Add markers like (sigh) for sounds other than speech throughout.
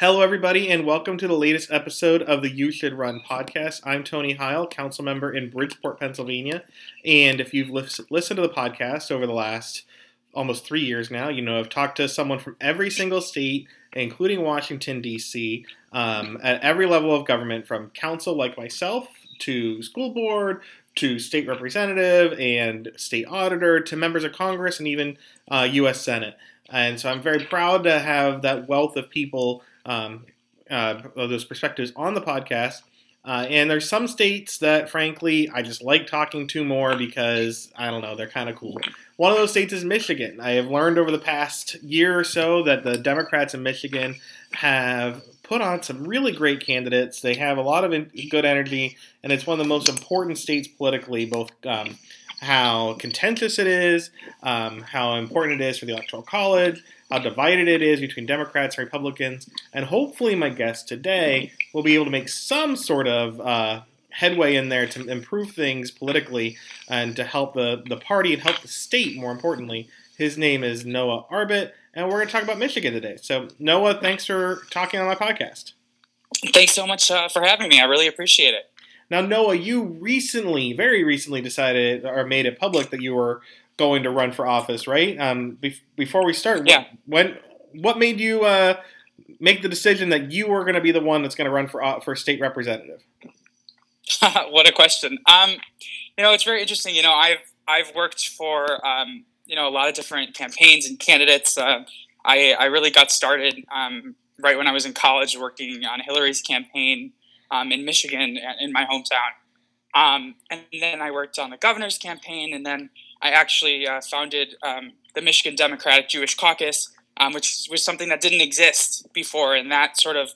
Hello, everybody, and welcome to the latest episode of the You Should Run podcast. I'm Tony Heil, council member in Bridgeport, Pennsylvania. And if you've listened to the podcast over the last almost three years now, you know I've talked to someone from every single state, including Washington, D.C., um, at every level of government, from council like myself to school board to state representative and state auditor to members of Congress and even uh, U.S. Senate. And so I'm very proud to have that wealth of people um, uh, those perspectives on the podcast. Uh, and there's some states that, frankly, I just like talking to more because I don't know, they're kind of cool. One of those states is Michigan. I have learned over the past year or so that the Democrats in Michigan have put on some really great candidates. They have a lot of in- good energy, and it's one of the most important states politically, both um, how contentious it is, um, how important it is for the Electoral College, how divided it is between Democrats and Republicans, and hopefully my guest today will be able to make some sort of uh, headway in there to improve things politically and to help the, the party and help the state, more importantly. His name is Noah Arbit, and we're going to talk about Michigan today. So, Noah, thanks for talking on my podcast. Thanks so much uh, for having me. I really appreciate it. Now, Noah, you recently, very recently, decided or made it public that you were going to run for office, right? Um, be- before we start, yeah. when what made you uh, make the decision that you were going to be the one that's going to run for uh, for state representative? (laughs) what a question. Um, you know, it's very interesting. You know, I've I've worked for um, you know a lot of different campaigns and candidates. Uh, I I really got started um, right when I was in college, working on Hillary's campaign um, in Michigan, in my hometown. Um, and then I worked on the governor's campaign, and then I actually uh, founded um, the Michigan Democratic Jewish Caucus, um, which was something that didn't exist before, and that sort of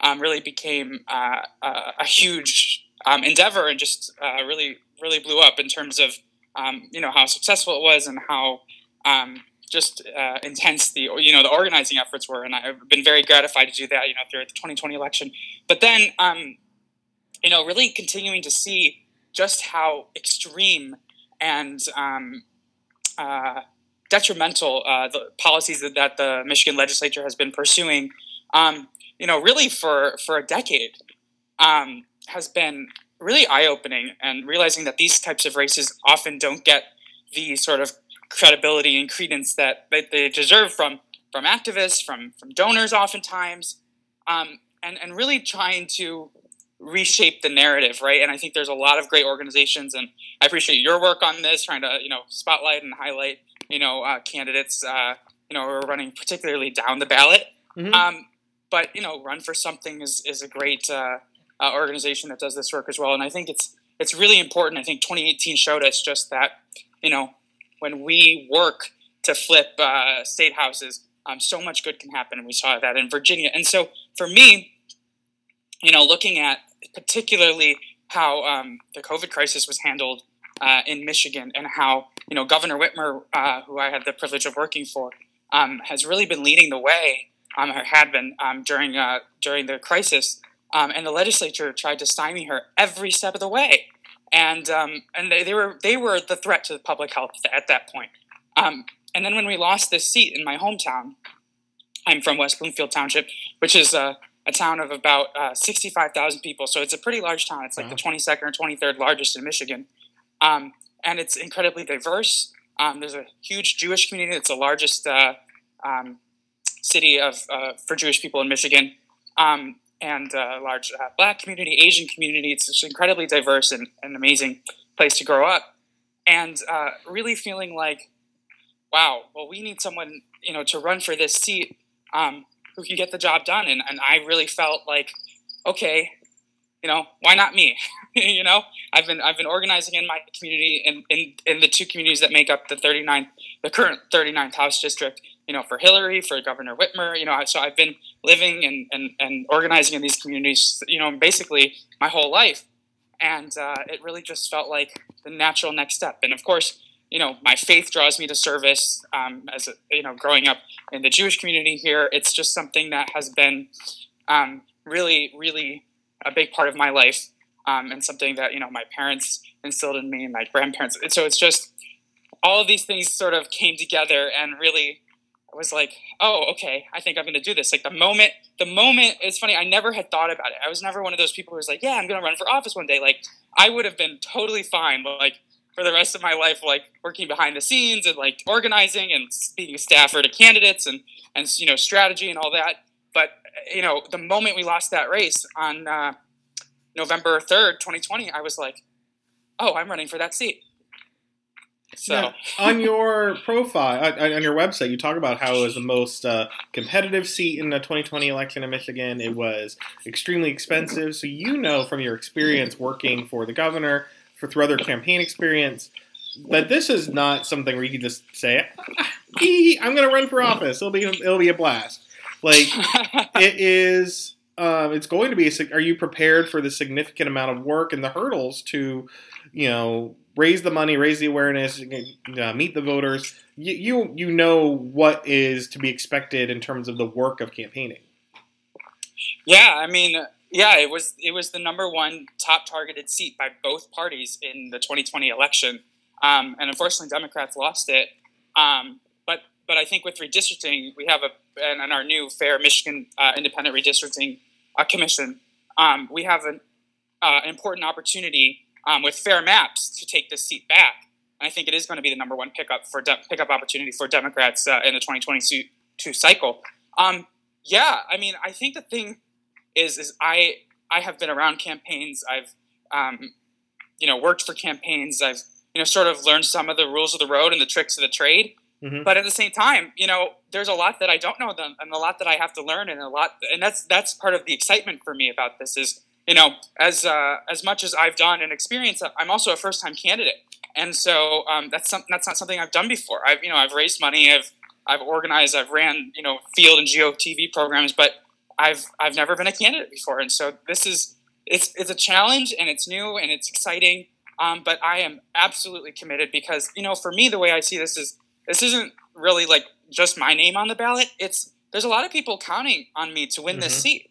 um, really became uh, uh, a huge um, endeavor and just uh, really, really blew up in terms of you know how successful it was and how just uh, intense the you know the organizing efforts were, and I've been very gratified to do that. You know, throughout the 2020 election, but then you know, really continuing to see just how extreme and um, uh, detrimental uh, the policies that, that, the Michigan legislature has been pursuing, um, you know, really for, for a decade, um, has been really eye opening and realizing that these types of races often don't get the sort of credibility and credence that, that they deserve from from activists, from from donors, oftentimes, um, and and really trying to reshape the narrative, right? And I think there's a lot of great organizations, and I appreciate your work on this, trying to you know spotlight and highlight you know uh, candidates uh, you know who are running particularly down the ballot. Mm-hmm. Um, but you know, Run for Something is is a great uh, uh, organization that does this work as well, and I think it's it's really important. I think 2018 showed us just that you know when we work to flip uh, state houses, um, so much good can happen, and we saw that in Virginia. And so for me, you know, looking at particularly how um, the COVID crisis was handled uh, in Michigan and how, you know, Governor Whitmer, uh, who I had the privilege of working for, um, has really been leading the way, um, or had been um, during, uh, during the crisis. Um, and the legislature tried to stymie her every step of the way. And, um, and they, they, were, they were the threat to the public health at that point. and then when we lost this seat in my hometown, I'm from West Bloomfield Township, which is uh, a town of about uh, 65,000 people. So it's a pretty large town. It's like wow. the 22nd or 23rd largest in Michigan. Um, and it's incredibly diverse. Um, there's a huge Jewish community. It's the largest uh, um, city of uh, for Jewish people in Michigan, um, and a large uh, Black community, Asian community. It's just incredibly diverse and an amazing place to grow up. And uh, really feeling like, wow, well, we need someone you know to run for this seat um, who can get the job done. And, and I really felt like, okay, you know, why not me? (laughs) you know, I've been I've been organizing in my community in, in, in the two communities that make up the 39 the current 39th House district. You know, for Hillary, for Governor Whitmer. You know, so I've been living and, and, and organizing in these communities. You know, basically my whole life, and uh, it really just felt like the natural next step. And of course, you know, my faith draws me to service. Um, as a, you know, growing up in the Jewish community here, it's just something that has been um, really, really a big part of my life, um, and something that you know my parents instilled in me and my grandparents. So it's just all of these things sort of came together and really was like, oh, okay, I think I'm to do this. Like the moment, the moment, it's funny, I never had thought about it. I was never one of those people who was like, yeah, I'm to run for office one day. Like I would have been totally fine, but like for the rest of my life, like working behind the scenes and like organizing and being a staffer to candidates and, and, you know, strategy and all that. But, you know, the moment we lost that race on uh, November 3rd, 2020, I was like, oh, I'm running for that seat. So now, on your profile, on your website, you talk about how it was the most uh, competitive seat in the 2020 election in Michigan. It was extremely expensive. So you know from your experience working for the governor, for through other campaign experience, that this is not something where you can just say, "I'm going to run for office. It'll be it'll be a blast." Like (laughs) it is. Um, it's going to be. Are you prepared for the significant amount of work and the hurdles to, you know, raise the money, raise the awareness, uh, meet the voters. You, you you know what is to be expected in terms of the work of campaigning. Yeah, I mean, yeah, it was it was the number one top targeted seat by both parties in the 2020 election, um, and unfortunately, Democrats lost it. Um, but but I think with redistricting, we have a and, and our new fair Michigan uh, independent redistricting uh, commission, um, we have an, uh, an important opportunity um, with fair maps to take this seat back. And I think it is going to be the number one pickup for de- pickup opportunity for Democrats uh, in the 2022 cycle. Um, yeah, I mean, I think the thing is, is I I have been around campaigns. I've um, you know worked for campaigns. I've you know sort of learned some of the rules of the road and the tricks of the trade. Mm-hmm. But at the same time, you know, there's a lot that I don't know, them, and a lot that I have to learn, and a lot, and that's that's part of the excitement for me about this is you know, as uh, as much as I've done and experienced, I'm also a first time candidate, and so um, that's some, that's not something I've done before. I've you know I've raised money, I've I've organized, I've ran you know field and GOTV programs, but I've I've never been a candidate before, and so this is it's it's a challenge and it's new and it's exciting. Um, but I am absolutely committed because you know for me the way I see this is this isn't really like just my name on the ballot. It's there's a lot of people counting on me to win mm-hmm. this seat.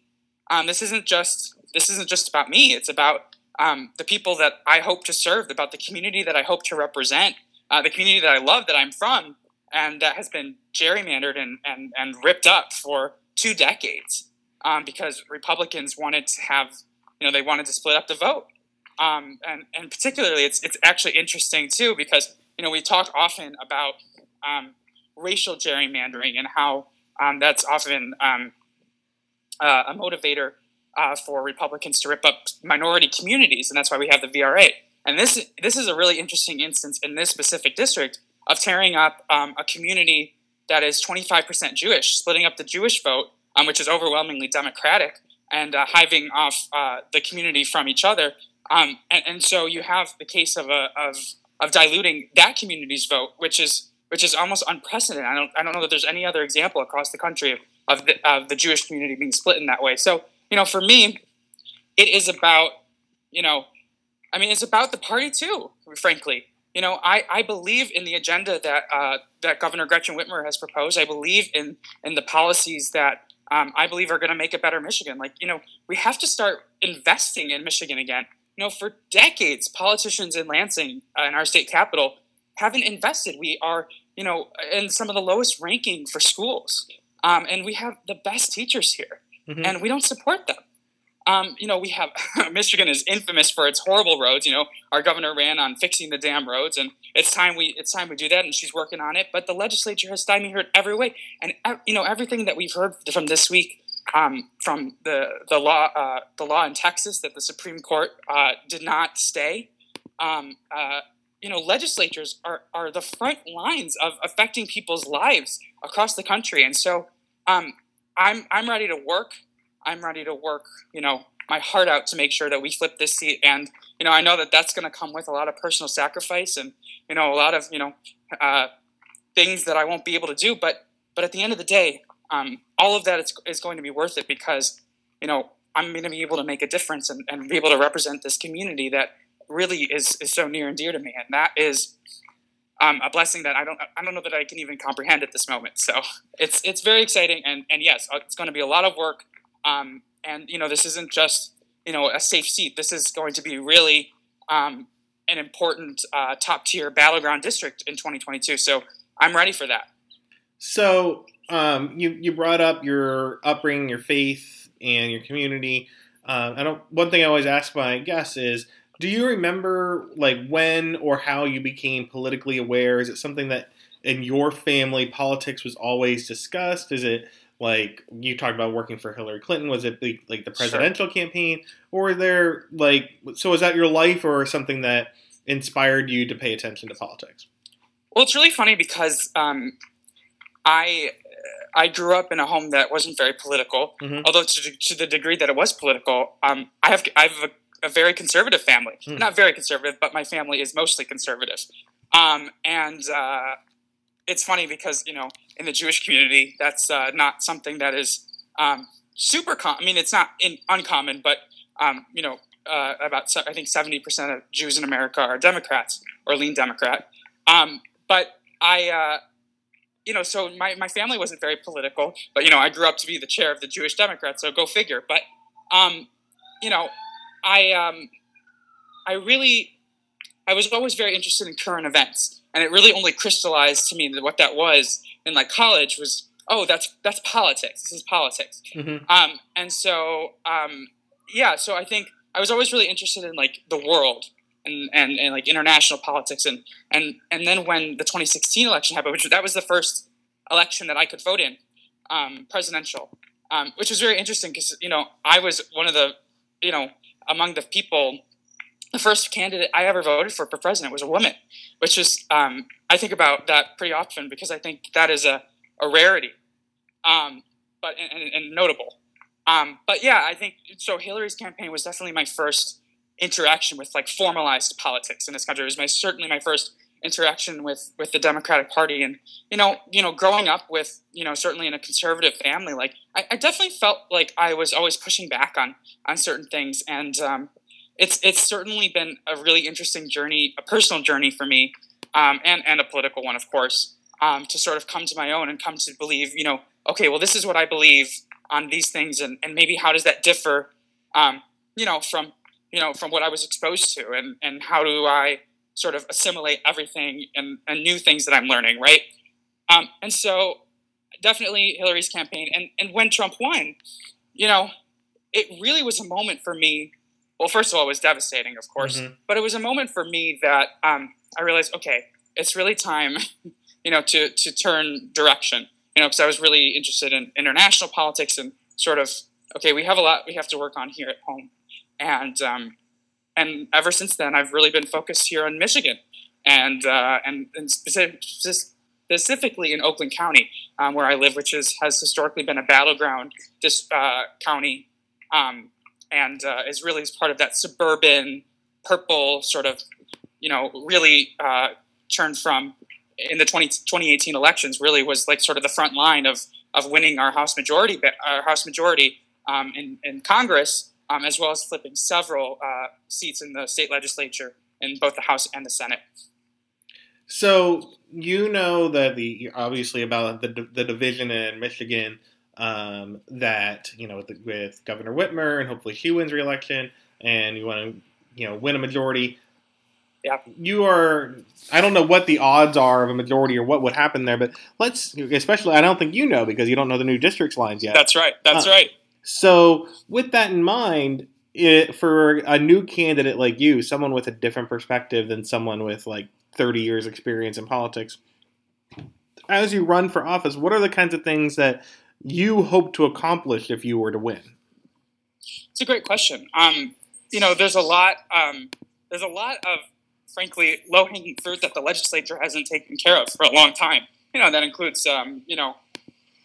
Um, this isn't just this isn't just about me. It's about um, the people that I hope to serve, about the community that I hope to represent, uh, the community that I love, that I'm from, and that has been gerrymandered and, and, and ripped up for two decades um, because Republicans wanted to have, you know, they wanted to split up the vote. Um, and, and particularly, it's, it's actually interesting too because, you know, we talk often about um, racial gerrymandering and how um, that's often um, uh, a motivator uh, for Republicans to rip up minority communities, and that's why we have the VRA. And this this is a really interesting instance in this specific district of tearing up um, a community that is 25% Jewish, splitting up the Jewish vote, um, which is overwhelmingly Democratic, and uh, hiving off uh, the community from each other. Um, and, and, so you have the case of, a, of, of diluting that community's vote, which is which is almost unprecedented. I don't I don't know that there's any other example across the country of, of the, of the Jewish community being split in that way. So you know, for me, it is about, you know, I mean, it's about the party too, frankly. You know, I, I believe in the agenda that uh, that Governor Gretchen Whitmer has proposed. I believe in in the policies that um, I believe are going to make a better Michigan. Like, you know, we have to start investing in Michigan again. You know, for decades, politicians in Lansing, uh, in our state capital, haven't invested. We are, you know, in some of the lowest ranking for schools, um, and we have the best teachers here mm-hmm. and we don't support them. Um, you know, we have (laughs) Michigan is infamous for its horrible roads. You know, our governor ran on fixing the damn roads, and it's time we it's time we do that, and she's working on it. But the legislature has stymied her every way, and you know everything that we've heard from this week um, from the the law uh, the law in Texas that the Supreme Court uh, did not stay. Um, uh, you know, legislatures are are the front lines of affecting people's lives across the country, and so um, I'm I'm ready to work. I'm ready to work. You know, my heart out to make sure that we flip this seat. And you know, I know that that's going to come with a lot of personal sacrifice and you know a lot of you know uh, things that I won't be able to do. But but at the end of the day, um, all of that is, is going to be worth it because you know I'm going to be able to make a difference and, and be able to represent this community that really is is so near and dear to me. And that is um, a blessing that I don't I don't know that I can even comprehend at this moment. So it's it's very exciting, and and yes, uh, it's going to be a lot of work. Um, and you know, this isn't just you know a safe seat. This is going to be really um, an important uh, top tier battleground district in 2022. So I'm ready for that. So um, you you brought up your upbringing, your faith, and your community. Uh, I don't. One thing I always ask my guests is, do you remember like when or how you became politically aware? Is it something that in your family politics was always discussed? Is it like you talked about working for Hillary Clinton? Was it like, the presidential sure. campaign, or there like so? Was that your life or something that inspired you to pay attention to politics? Well, it's really funny because um, I I grew up in a home that wasn't very political, mm-hmm. although to, to, the degree that it was political, um, I have I have a, a very conservative family. Mm. Not very conservative, but my family is mostly conservative. Um, and uh, it's funny because you know in the Jewish community, that's uh, not something that is um, super. Com- I mean, it's not in, uncommon, but um, you know, uh, about I think seventy percent of Jews in America are Democrats or lean Democrat. Um, but I uh, you know, so my, my family wasn't very political, but you know, I grew up to be the chair of the Jewish Democrats, so go figure. But um, you know, I um, I really I was always very interested in current events, and it really only crystallized to me that what that was in like college was oh that's that's politics. This is politics. Mm-hmm. Um, and so um, yeah, so I think I was always really interested in like the world and, and, and like international politics and and and then when the 2016 election happened, which that was the first election that I could vote in, um, presidential, um, which was very interesting because you know I was one of the you know among the people. The first candidate I ever voted for for president was a woman, which is um, I think about that pretty often because I think that is a, a rarity, um, but and, and notable. Um, but yeah, I think so. Hillary's campaign was definitely my first interaction with like formalized politics in this country. It was my certainly my first interaction with with the Democratic Party, and you know, you know, growing up with you know certainly in a conservative family, like I, I definitely felt like I was always pushing back on on certain things, and um, it's it's certainly been a really interesting journey, a personal journey for me, um, and and a political one, of course, um, to sort of come to my own and come to believe, you know, okay, well, this is what I believe on these things, and and maybe how does that differ, um, you know, from you know, from what I was exposed to, and and how do I sort of assimilate everything and, and new things that I'm learning, right? Um, and so, definitely Hillary's campaign, and and when Trump won, you know, it really was a moment for me. Well, first of all, it was devastating, of course, mm-hmm. but it was a moment for me that um, I realized, okay, it's really time, (laughs) you know, to to turn direction. You know, because I was really interested in international politics and sort of, okay, we have a lot we have to work on here at home and um, and ever since then, I've really been focused here in Michigan, and uh, and, and specific, specifically in Oakland County, um, where I live, which is has historically been a battleground dis, uh, county, um, and uh, is really part of that suburban purple sort of, you know, really uh, turned from in the 20, 2018 elections. Really was like sort of the front line of of winning our House majority, our House majority um, in, in Congress um, as well as flipping several uh, seats in the state legislature in both the House and the Senate. So you know that the obviously about the the division in Michigan um, that you know with, with, Governor Whitmer and hopefully she wins re-election and you want to you know win a majority. Yeah. You are. I don't know what the odds are of a majority or what would happen there, but let's. Especially, I don't think you know because you don't know the new districts lines yet. That's right. That's right. So, with that in mind, it, for a new candidate like you, someone with a different perspective than someone with like 30 years experience in politics, as you run for office, what are the kinds of things that you hope to accomplish if you were to win? It's a great question. Um, you know, there's a lot. Um, there's a lot of, frankly, low-hanging fruit that the legislature hasn't taken care of for a long time. You know, that includes, um, you know,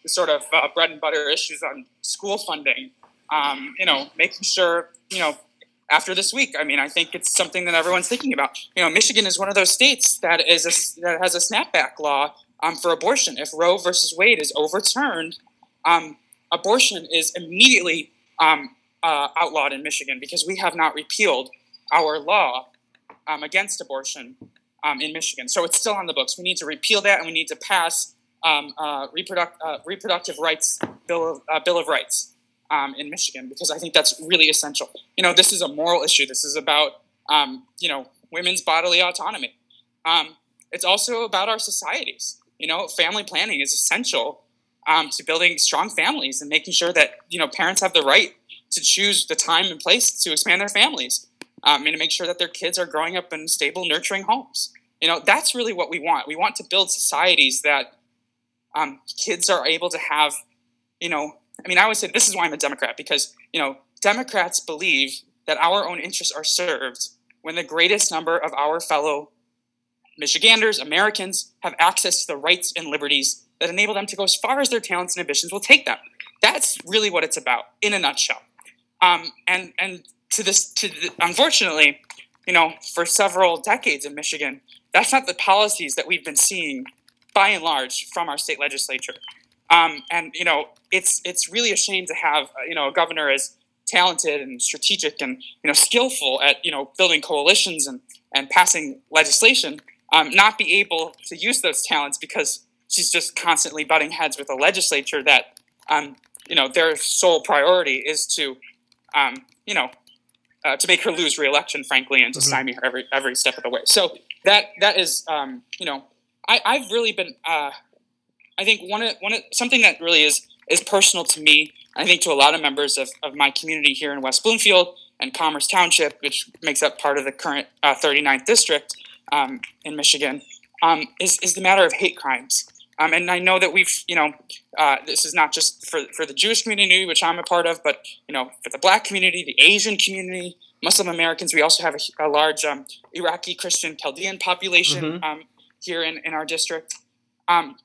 the sort of uh, bread and butter issues on school funding. Um, you know, making sure you know after this week. I mean, I think it's something that everyone's thinking about. You know, Michigan is one of those states that is a, that has a snapback law um, for abortion. If Roe versus Wade is overturned, um, abortion is immediately um, uh, outlawed in Michigan because we have not repealed our law um, against abortion um, in Michigan. So it's still on the books. We need to repeal that, and we need to pass um, uh, reproduct, uh, reproductive rights bill of, uh, bill of rights um, in Michigan because I think that's really essential. You know, this is a moral issue. This is about um, you know women's bodily autonomy. Um, it's also about our societies. You know, family planning is essential um, to building strong families and making sure that you know parents have the right to choose the time and place to expand their families um, and to make sure that their kids are growing up in stable, nurturing homes. You know, that's really what we want. We want to build societies that um, kids are able to have, you know, I mean, I always say this is why I'm a Democrat because, you know, Democrats believe that our own interests are served when the greatest number of our fellow Michiganders, Americans, have access to the rights and liberties that enable them to go as far as their talents and ambitions will take them. That's really what it's about, in a nutshell. Um, and and to this, to the, unfortunately, you know, for several decades in Michigan, that's not the policies that we've been seeing, by and large, from our state legislature. Um, and you know, it's it's really a shame to have uh, you know a governor as talented and strategic and you know skillful at you know building coalitions and and passing legislation, um, not be able to use those talents because she's just constantly butting heads with a legislature that um, you know their sole priority is to um, you know uh, to make her lose reelection, frankly, and to mm-hmm. stymie her every every step of the way. So that that is um, you know I, I've really been uh, I think one of one of something that really is is personal to me. I think to a lot of members of, of my community here in West Bloomfield and Commerce Township, which makes up part of the current uh, 39th district um, in Michigan, um, is, is the matter of hate crimes. Um, and I know that we've, you know, uh, this is not just for, for the Jewish community, which I'm a part of, but, you know, for the black community, the Asian community, Muslim Americans. We also have a, a large um, Iraqi Christian Chaldean population mm-hmm. um, here in, in our district. Um,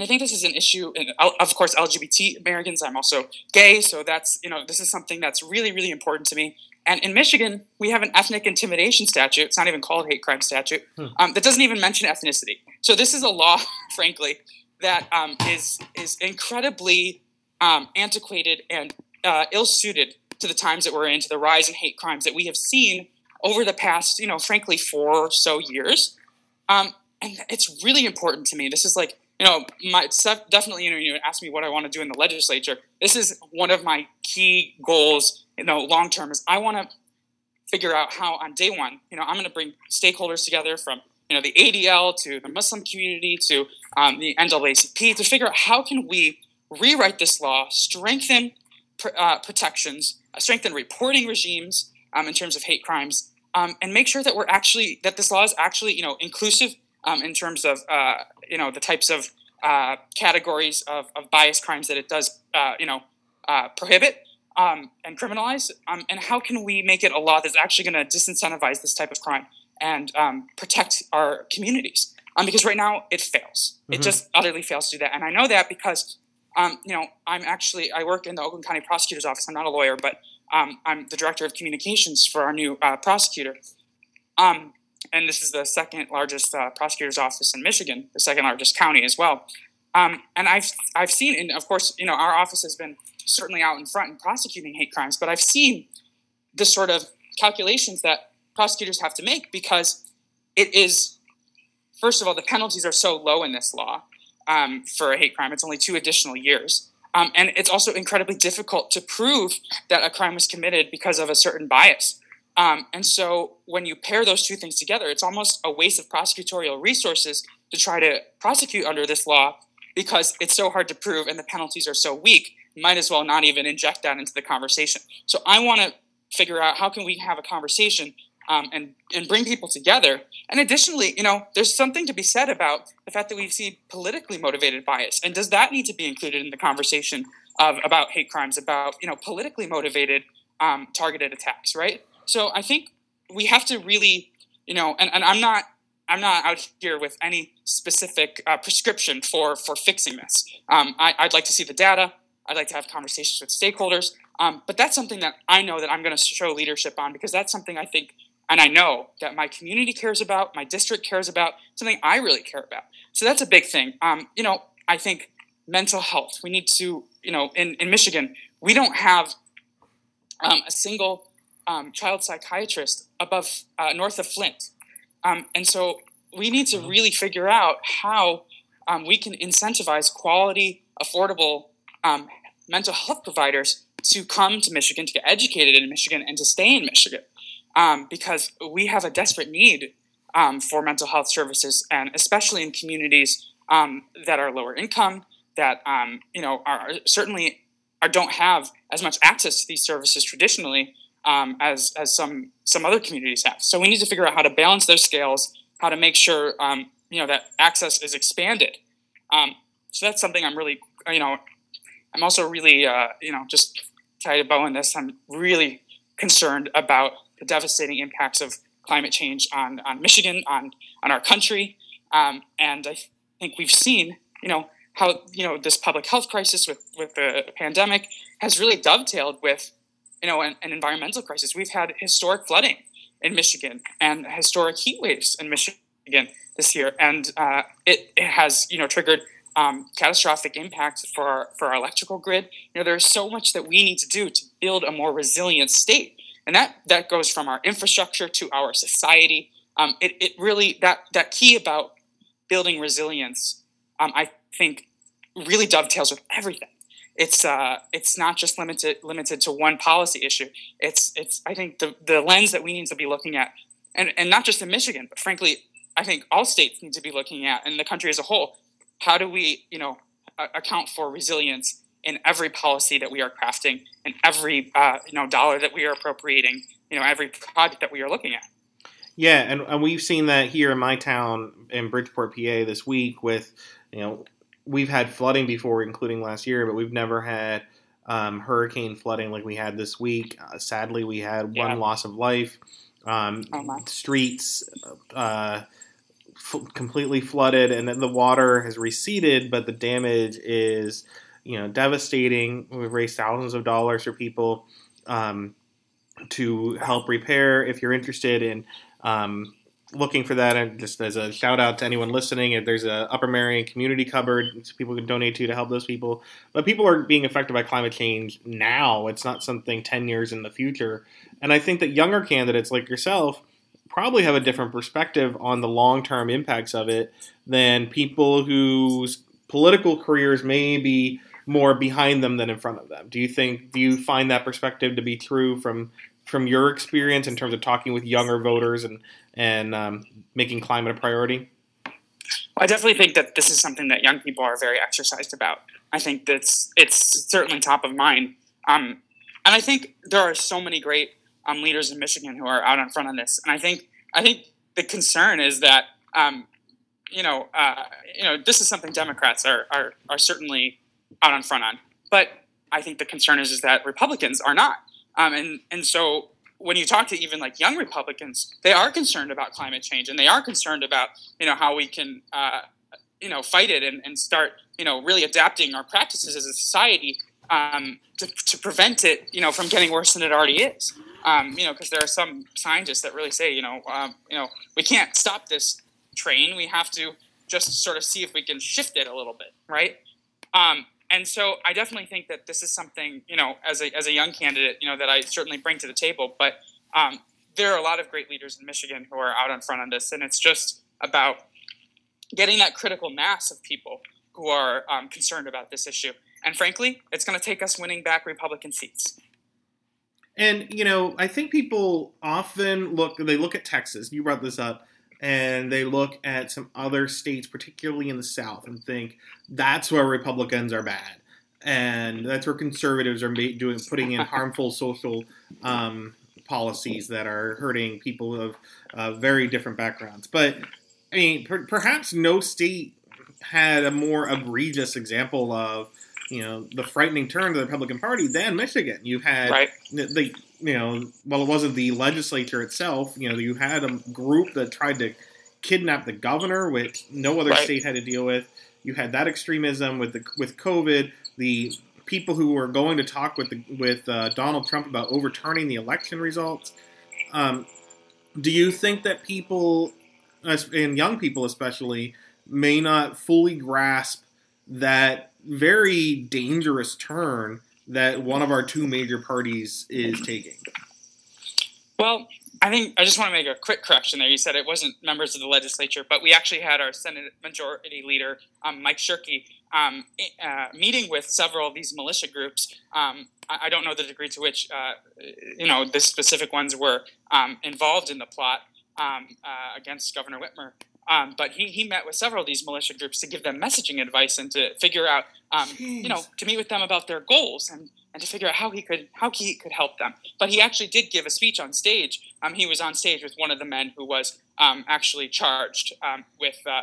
I think this is an issue, and of course, LGBT Americans. I'm also gay, so that's, you know, this is something that's really, really important to me. And in Michigan, we have an ethnic intimidation statute. It's not even called hate crime statute. Hmm. Um, that doesn't even mention ethnicity. So this is a law, (laughs) frankly, that um, is is incredibly um, antiquated and uh, ill-suited to the times that we're in, to the rise in hate crimes that we have seen over the past, you know, frankly, four or so years. Um, and it's really important to me. This is like, you know, my definitely, you know, you ask me what I want to do in the legislature. This is one of my key goals you know, long term is I want to figure out how on day one, you know, I'm going to bring stakeholders together from you know the ADL to the Muslim community to um, the NAACP to figure out how can we rewrite this law, strengthen uh, protections, uh, strengthen reporting regimes um, in terms of hate crimes, um, and make sure that we're actually that this law is actually you know inclusive um, in terms of uh, you know the types of uh, categories of, of bias crimes that it does uh, you know uh, prohibit um, and criminalize? Um, and how can we make it a law that's actually going to disincentivize this type of crime and um, protect our communities? Um, because right now it fails. Mm-hmm. It just utterly fails to do that. And I know that because, um, you know, I'm actually, I work in the Oakland County Prosecutor's Office. I'm not a lawyer, but um, I'm the Director of Communications for our new uh, prosecutor. And this is the second largest uh, prosecutor's office in Michigan, the second largest county as well. and I've, I've seen, and of course, you know, our office has been certainly out in front in prosecuting hate crimes, but I've seen the sort of calculations that prosecutors have to make because it is, first of all, the penalties are so low in this law um, for a hate crime. It's only two additional years. Um, and it's also incredibly difficult to prove that a crime was committed because of a certain bias. Um, and so when you pair those two things together, it's almost a waste of prosecutorial resources to try to prosecute under this law because it's so hard to prove and the penalties are so weak might as well not even inject that into the conversation. So I want to figure out how can we have a conversation um, and and bring people together. And additionally, you know, there's something to be said about the fact that we see politically motivated bias, and does that need to be included in the conversation of about hate crimes, about you know politically motivated um, targeted attacks, right? So I think we have to really, you know, and, and I'm not I'm not out here with any specific uh, prescription for for fixing this. Um, I, would like to see the data. I'd like to have conversations with stakeholders. Um, but that's something that I know that I'm going to show leadership on because that's something I think and I know that my community cares about, my district cares about, something I really care about. So that's a big thing. Um, you know, I think mental health. We need to, you know, in, in Michigan, we don't have um, a single um, child psychiatrist above uh, north of Flint, um, and so we need to really figure out how um, we can incentivize quality, affordable um, mental health providers to come to Michigan, to get educated in Michigan, and to stay in Michigan. Um, because we have a desperate need um, for mental health services, and especially in communities that are lower income, that you know are certainly are, don't have as much access to these services traditionally um, as as some some other communities have. So we need to figure out how to balance those scales, how to make sure um, you know that access is expanded. Um, so that's something I'm really you know I'm also really uh, you know just tied a bow in this. I'm really concerned about the devastating impacts of climate change on on Michigan, on on our country, um, and I think we've seen you know how you know this public health crisis with with the pandemic has really dovetailed with you know an, an environmental crisis. We've had historic flooding in Michigan and historic heat waves in Michigan this year, and uh, it, it, has you know triggered um, catastrophic impacts for our, for our electrical grid. You know, there's so much that we need to do to build a more resilient state, and that that goes from our infrastructure to our society. Um, it, it really that that key about building resilience, um, I think, really dovetails with everything. It's uh, it's not just limited limited to one policy issue. It's it's I think the the lens that we need to be looking at, and and not just in Michigan, but frankly, I think all states need to be looking at, and the country as a whole. How do we you know account for resilience in every policy that we are crafting, in every uh, you know dollar that we are appropriating, you know every project that we are looking at. Yeah, and, and we've seen that here in my town in Bridgeport, PA, this week with you know we've had flooding before, including last year, but we've never had um, hurricane flooding like we had this week. Uh, sadly, we had yeah. one loss of life. Um, oh streets uh, f- completely flooded, and then the water has receded, but the damage is you know devastating. We've raised thousands of dollars for people um, to help repair. If you're interested in um, looking for that, and just as a shout out to anyone listening, if there's a Upper Merion community cupboard people can donate to to help those people. But people are being affected by climate change now. It's not something ten years in the future. And I think that younger candidates like yourself probably have a different perspective on the long term impacts of it than people whose political careers may be more behind them than in front of them. Do you think? Do you find that perspective to be true from from your experience in terms of talking with younger voters and and um, making climate a priority? I definitely think that this is something that young people are very exercised about. I think that's it's certainly top of mind. Um, and I think there are so many great um, leaders in Michigan who are out in front on this. And I think I think the concern is that um, you know uh, you know this is something Democrats are, are are certainly out in front on. But I think the concern is is that Republicans are not. Um, and and so when you talk to even like young Republicans, they are concerned about climate change and they are concerned about you know how we can uh, you know fight it and, and start you know really adapting our practices as a society um, to, to prevent it you know from getting worse than it already is. Um, you know because there are some scientists that really say you know um, you know we can't stop this train. We have to just sort of see if we can shift it a little bit, right? Um, and so I definitely think that this is something, you know, as a, as a young candidate, you know, that I certainly bring to the table. But um, there are a lot of great leaders in Michigan who are out in front on this, and it's just about getting that critical mass of people who are um, concerned about this issue. And frankly, it's going to take us winning back Republican seats. And you know, I think people often look they look at Texas. You brought this up and they look at some other states, particularly in the South, and think that's where Republicans are bad, and that's where conservatives are doing putting in (laughs) harmful social um, policies that are hurting people of uh, very different backgrounds. But I mean, per- perhaps no state had a more egregious example of you know the frightening turn to the Republican Party than Michigan. You had right. the, the you know, well, it wasn't the legislature itself. You know, you had a group that tried to kidnap the governor, which no other right. state had to deal with. You had that extremism with the with COVID. The people who were going to talk with the, with uh, Donald Trump about overturning the election results. Um, do you think that people, and young people especially, may not fully grasp that very dangerous turn that one of our two major parties is taking? Well, I think I just want to make a quick correction there. You said it wasn't members of the legislature, but we actually had our Senate Majority Leader, um, Mike Shirkey, um, uh, meeting with several of these militia groups. Um, I, don't know the degree to which, uh, you know, the specific ones were um, involved in the plot um, uh, against Governor Whitmer. Um, but he, he met with several of these militia groups to give them messaging advice and to figure out, um, you know, to meet with them about their goals and, and to figure out how he could how he could help them. But he actually did give a speech on stage. Um, he was on stage with one of the men who was um, actually charged um, with uh,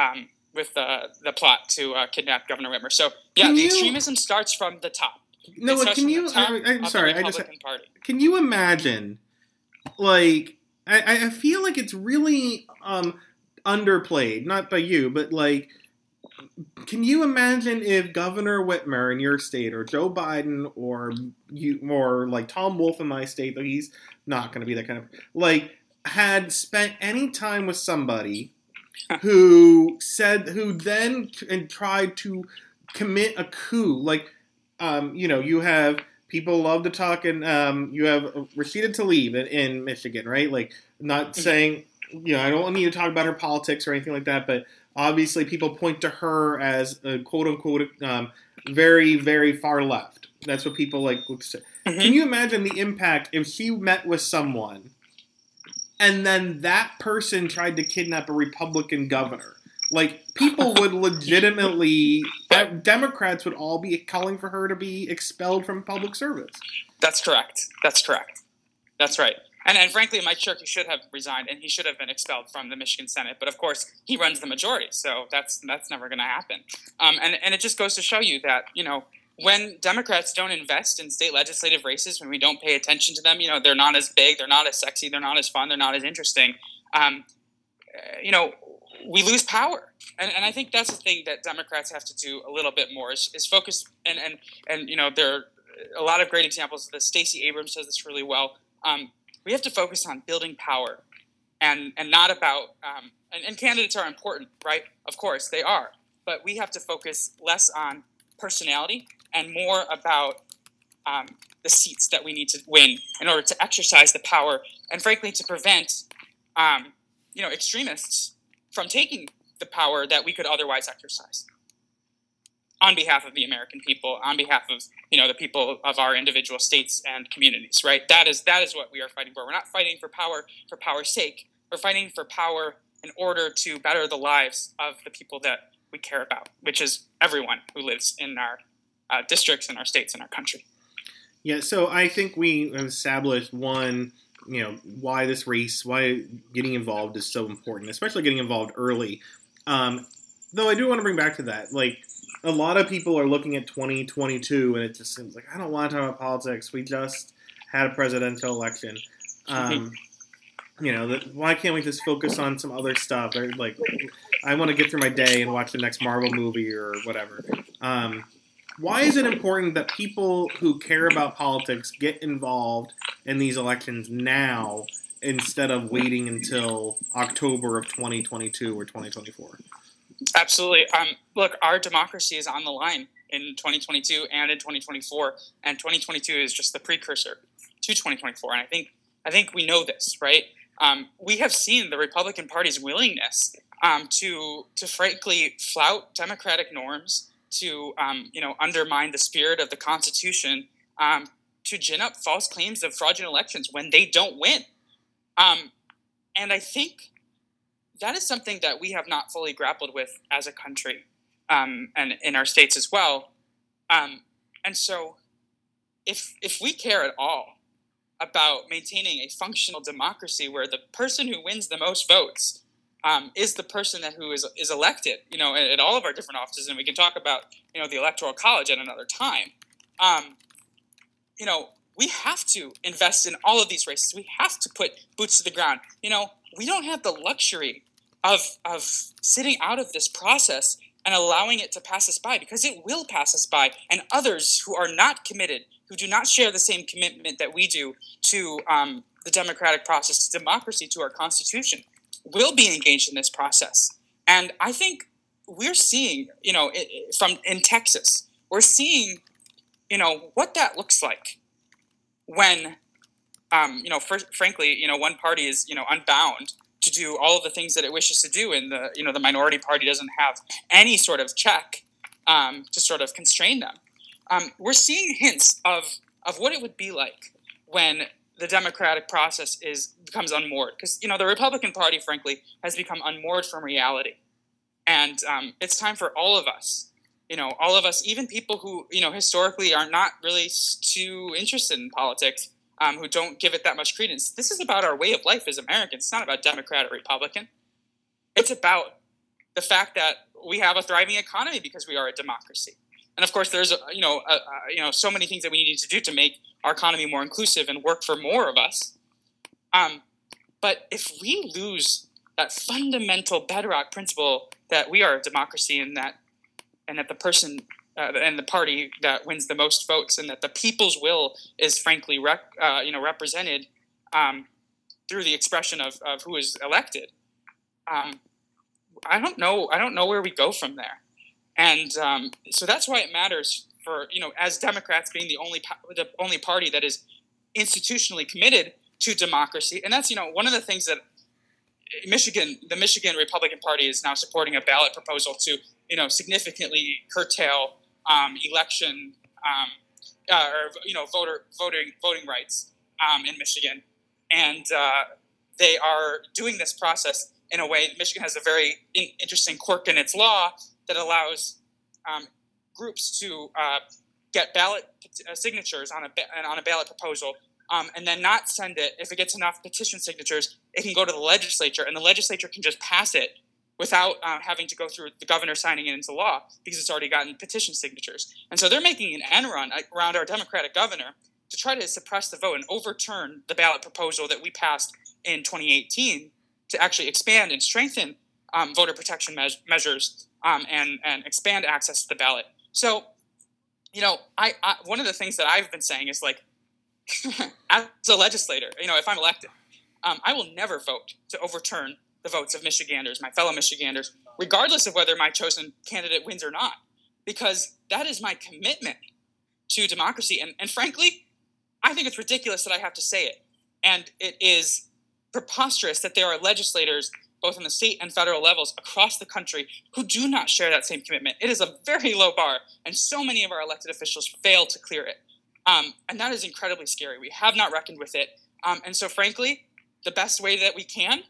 um, with the the plot to uh, kidnap Governor Whitmer. So yeah, Can the you- extremism starts from the top. No, can you? I, I'm sorry. I just Party. can you imagine? Like, I, I feel like it's really um underplayed, not by you, but like, can you imagine if Governor Whitmer in your state, or Joe Biden, or you, or like Tom Wolf in my state, though he's not going to be that kind of like, had spent any time with somebody (laughs) who said, who then t- and tried to commit a coup, like, um, you know, you have people love to talk, and um, you have Rashida Tlaib in, in Michigan, right? Like, not saying, you know, I don't need to talk about her politics or anything like that, but obviously people point to her as a quote unquote um, very, very far left. That's what people like look to say. Mhm. Can you imagine the impact if she met with someone and then that person tried to kidnap a Republican governor? Like, people (laughs) would legitimately, Democrats would all be calling for her to be expelled from public service. That's correct. That's correct. That's right. And, and frankly, Mike Shirkey should have resigned, and he should have been expelled from the Michigan Senate. But of course, he runs the majority, so that's that's never going to happen. Um, and and it just goes to show you that you know when Democrats don't invest in state legislative races, when we don't pay attention to them, you know they're not as big, they're not as sexy, they're not as fun, they're not as interesting. Um, you know, we lose power. And, and I think that's the thing that Democrats have to do a little bit more is, is focus and, and and you know there are a lot of great examples of this. Stacey Abrams does this really well. Um, we have to focus on building power and and not about um, and, and candidates are important, right? Of course they are, but we have to focus less on personality and more about um, the seats that we need to win in order to exercise the power and frankly to prevent um, you know extremists from taking the power that we could otherwise exercise on behalf of the American people, on behalf of you know the people of our individual states and communities. Right? That is that is what we are fighting for. We're not fighting for power for power's sake. We're fighting for power in order to better the lives of the people that we care about, which is everyone who lives in our uh, districts, in our states, in our country. Yeah, so I think we established one, you know, why this race, why getting involved is so important, especially getting involved early. Um, though I do want to bring back to that, like a lot of people are looking at 2022, and it just seems like I don't want to talk about politics. We just had a presidential election. Um, you know, that, why can't we just focus on some other stuff? Or, like, I want to get through my day and watch the next Marvel movie or whatever. Um, why is it important that people who care about politics get involved in these elections now instead of waiting until October of 2022 or 2024? Absolutely. Um, look, our democracy is on the line in 2022 and in 2024, and 2022 is just the precursor to 2024. And I think I think we know this, right? Um, we have seen the Republican Party's willingness um, to to frankly flout democratic norms, to um, you know undermine the spirit of the Constitution, um, to gin up false claims of fraudulent elections when they don't win. Um, and I think that is something that we have not fully grappled with as a country um, and in our states as well. Um, and so, if if we care at all about maintaining a functional democracy where the person who wins the most votes um, is the person that who is is elected, you know, at, at all of our different offices, and we can talk about you know the electoral college at another time. Um, you know, we have to invest in all of these races. We have to put boots to the ground. You know, we don't have the luxury of of sitting out of this process and allowing it to pass us by because it will pass us by. And others who are not committed who do not share the same commitment that we do to um, the democratic process to democracy to our constitution will be engaged in this process. And i think we're seeing you know from in texas we're seeing you know what that looks like when um, you know fr- frankly you know one party is you know unbound to do all of the things that it wishes to do, and the you know the minority party doesn't have any sort of check um, to sort of constrain them. Um, we're seeing hints of of what it would be like when the democratic process is becomes unmoored because you know the Republican Party, frankly, has become unmoored from reality, and um, it's time for all of us, you know, all of us, even people who you know historically are not really too interested in politics, um, who don't give it that much credence. This is about our way of life as Americans. It's not about Democrat or Republican. It's about the fact that we have a thriving economy because we are a democracy. And of course, there's you know you know so many things that we need to do to make our economy more inclusive and work for more of us. Um, but if we lose that fundamental bedrock principle that we are a democracy and that and that the person uh, and the party that wins the most votes and that the people's will is frankly rec- uh, you know represented um, through the expression of, of who is elected. Um, I don't know. I don't know where we go from there, and um, so that's why it matters for you know as Democrats being the only the only party that is institutionally committed to democracy, and that's you know one of the things that Michigan, the Michigan Republican Party is now supporting a ballot proposal to you know significantly curtail um, election um, uh, or you know voter voting voting rights um, in Michigan, and uh, they are doing this process in a way. Michigan has a very in- interesting quirk in its law that allows um, groups to uh, get ballot uh, signatures on a ba- on a ballot proposal, um, and then not send it. If it gets enough petition signatures, it can go to the legislature, and the legislature can just pass it without uh, having to go through the governor signing it into law because it's already gotten petition signatures. And so they're making an end run around our Democratic governor to try to suppress the vote and overturn the ballot proposal that we passed in 2018 to actually expand and strengthen um, voter protection me- measures um, and, and expand access to the ballot. So, you know, I, I one of the things that I've been saying is like, (laughs) as a legislator, you know, if I'm elected, um, I will never vote to overturn the votes of Michiganders, my fellow Michiganders, regardless of whether my chosen candidate wins or not, because that is my commitment to democracy. And, and frankly, I think it's ridiculous that I have to say it. And it is preposterous that there are legislators both in the state and federal levels across the country who do not share that same commitment. It is a very low bar, and so many of our elected officials fail to clear it. Um, and that is incredibly scary. We have not reckoned with it. Um, and so, frankly, the best way that we can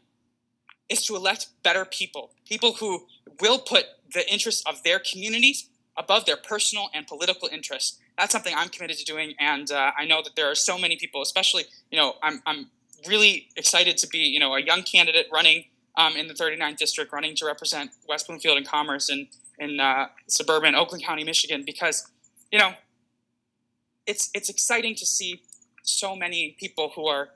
is to elect better people, people who will put the interests of their communities above their personal and political interests. That's something I'm committed to doing, and uh, I know that there are so many people, especially, you know, I'm, I'm really excited to be, you know, a young candidate running um, in the 39th district, running to represent West Bloomfield and Commerce in in uh, suburban Oakland County, Michigan, because you know it's it's exciting to see so many people who are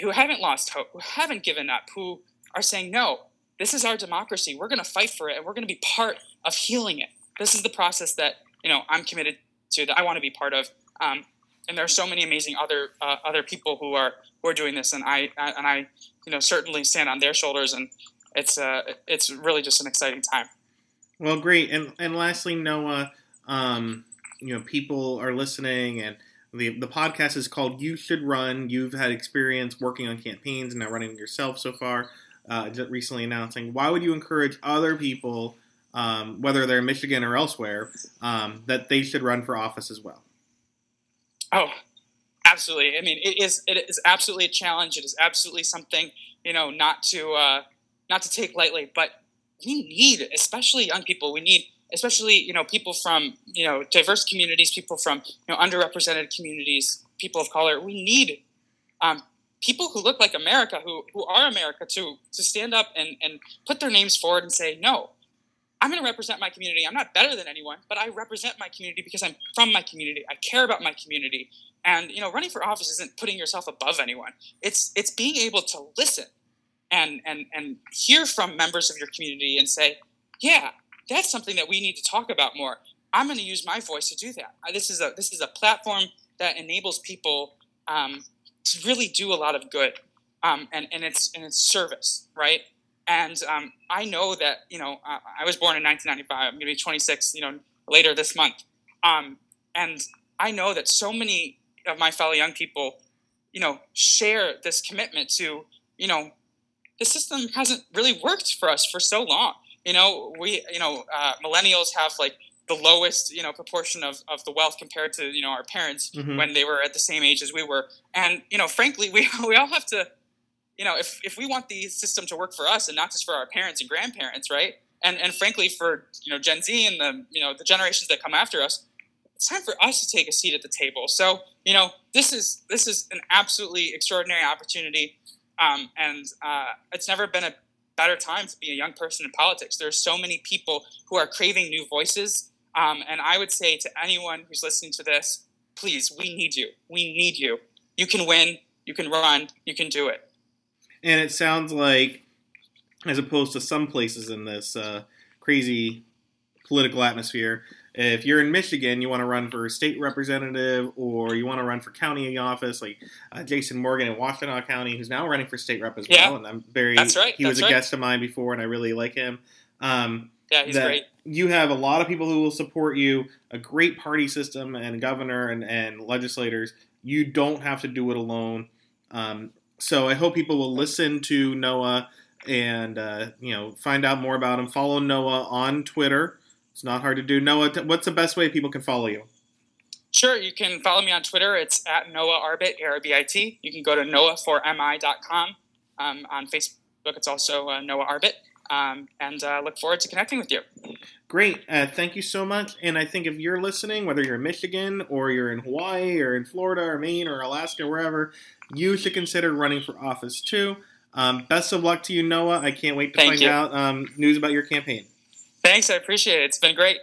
who haven't lost hope, who haven't given up, who are saying no. This is our democracy. We're going to fight for it, and we're going to be part of healing it. This is the process that you know I'm committed to, that I want to be part of. Um, and there are so many amazing other uh, other people who are who are doing this, and I and I you know certainly stand on their shoulders, and it's uh it's really just an exciting time. Well, great, and and lastly, Noah, um, you know, people are listening, and the the podcast is called "You Should Run." You've had experience working on campaigns and now running yourself so far. Uh, recently announcing, why would you encourage other people, um, whether they're in Michigan or elsewhere, um, that they should run for office as well? Oh, absolutely. I mean, it is it is absolutely a challenge. It is absolutely something you know not to uh, not to take lightly. But we need, especially young people, we need especially you know people from you know diverse communities, people from you know underrepresented communities, people of color. We need um, people who look like America, who who are America, to to stand up and and put their names forward and say no. I'm going to represent my community. I'm not better than anyone, but I represent my community because I'm from my community. I care about my community. And you know, running for office isn't putting yourself above anyone. It's it's being able to listen and and and hear from members of your community and say, "Yeah, that's something that we need to talk about more." I'm going to use my voice to do that. Uh, this is a this is a platform that enables people um, to really do a lot of good, um, and and it's and it's service, right? And um, I know that you know uh, I was born in 1995. I'm going to be 26, you know, later this month. Um, and I know that so many of my fellow young people, you know, share this commitment to, you know, the system hasn't really worked for us for so long. You know, we, you know, uh, millennials have like the lowest you know proportion of, of the wealth compared to you know our parents Mhm. when they were at the same age as we were. And you know frankly (laughs) we, we all have to you know if, if we want the system to work for us and not just for our parents and grandparents right? And and frankly for you know gen z and the you know the generations that come after us it's time for us to take a seat at the table. So you know this is this is an absolutely extraordinary opportunity. Um, and uh, it's never been a better time to be a young person in politics. There are so many people who are craving new voices um, and I would say to anyone who's listening to this, please, we need you. We need you. You can win. You can run. You can do it. And it sounds like, as opposed to some places in this uh, crazy political atmosphere, if you're in Michigan, you want to run for state representative or you want to run for county office, like uh, Jason Morgan in Washtenaw County, who's now running for state rep as well. Yeah. And I'm very, That's right, he was a right. guest of mine before, and I really like him. Um, Yeah, he's that great. You have a lot of people who will support you, a great party system, and governor and, and legislators. You don't have to do it alone. Um, so I hope people will listen to Noah and uh, you know find out more about him. Follow Noah on Twitter. It's not hard to do. Noah, what's the best way people can follow you? Sure, you can follow me on Twitter. It's at Noah Arbit, A-R-B-I-T. You can go to noah4mi.com. Um, on Facebook, it's also uh, Noah Arbit. Um, and uh, look forward to connecting with you. Great. Uh, thank you so much. And I think if you're listening, whether you're in Michigan or you're in Hawaii or in Florida or Maine or Alaska, wherever, you should consider running for office too. Um, best of luck to you, Noah. I can't wait to Thank find you. out um, news about your campaign. Thanks, I appreciate it. It's been great.